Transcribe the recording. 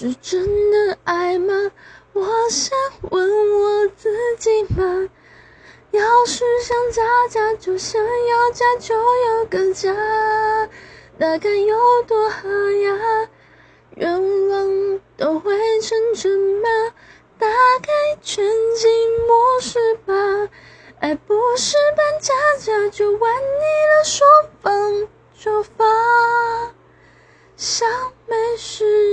是真的爱吗？我想问我自己吗？要是想家家，就想要家，就有个家，那该有多好呀！愿望都会成真吗？打开全景模式吧，爱不是扮家家，就玩腻了，说放就放，想没事。